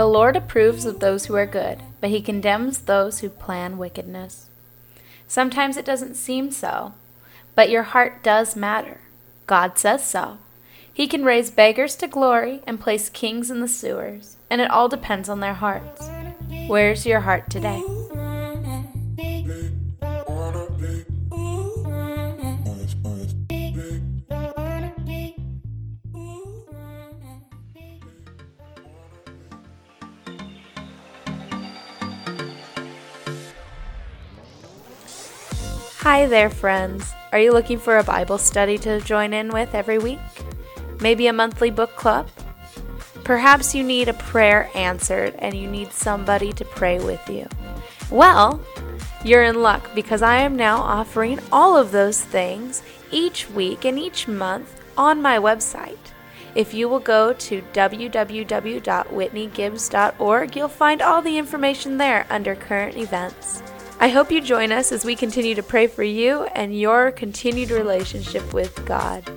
The Lord approves of those who are good, but he condemns those who plan wickedness. Sometimes it doesn't seem so, but your heart does matter. God says so. He can raise beggars to glory and place kings in the sewers, and it all depends on their hearts. Where's your heart today? Hi there, friends. Are you looking for a Bible study to join in with every week? Maybe a monthly book club? Perhaps you need a prayer answered and you need somebody to pray with you. Well, you're in luck because I am now offering all of those things each week and each month on my website. If you will go to www.whitneygibbs.org, you'll find all the information there under current events. I hope you join us as we continue to pray for you and your continued relationship with God.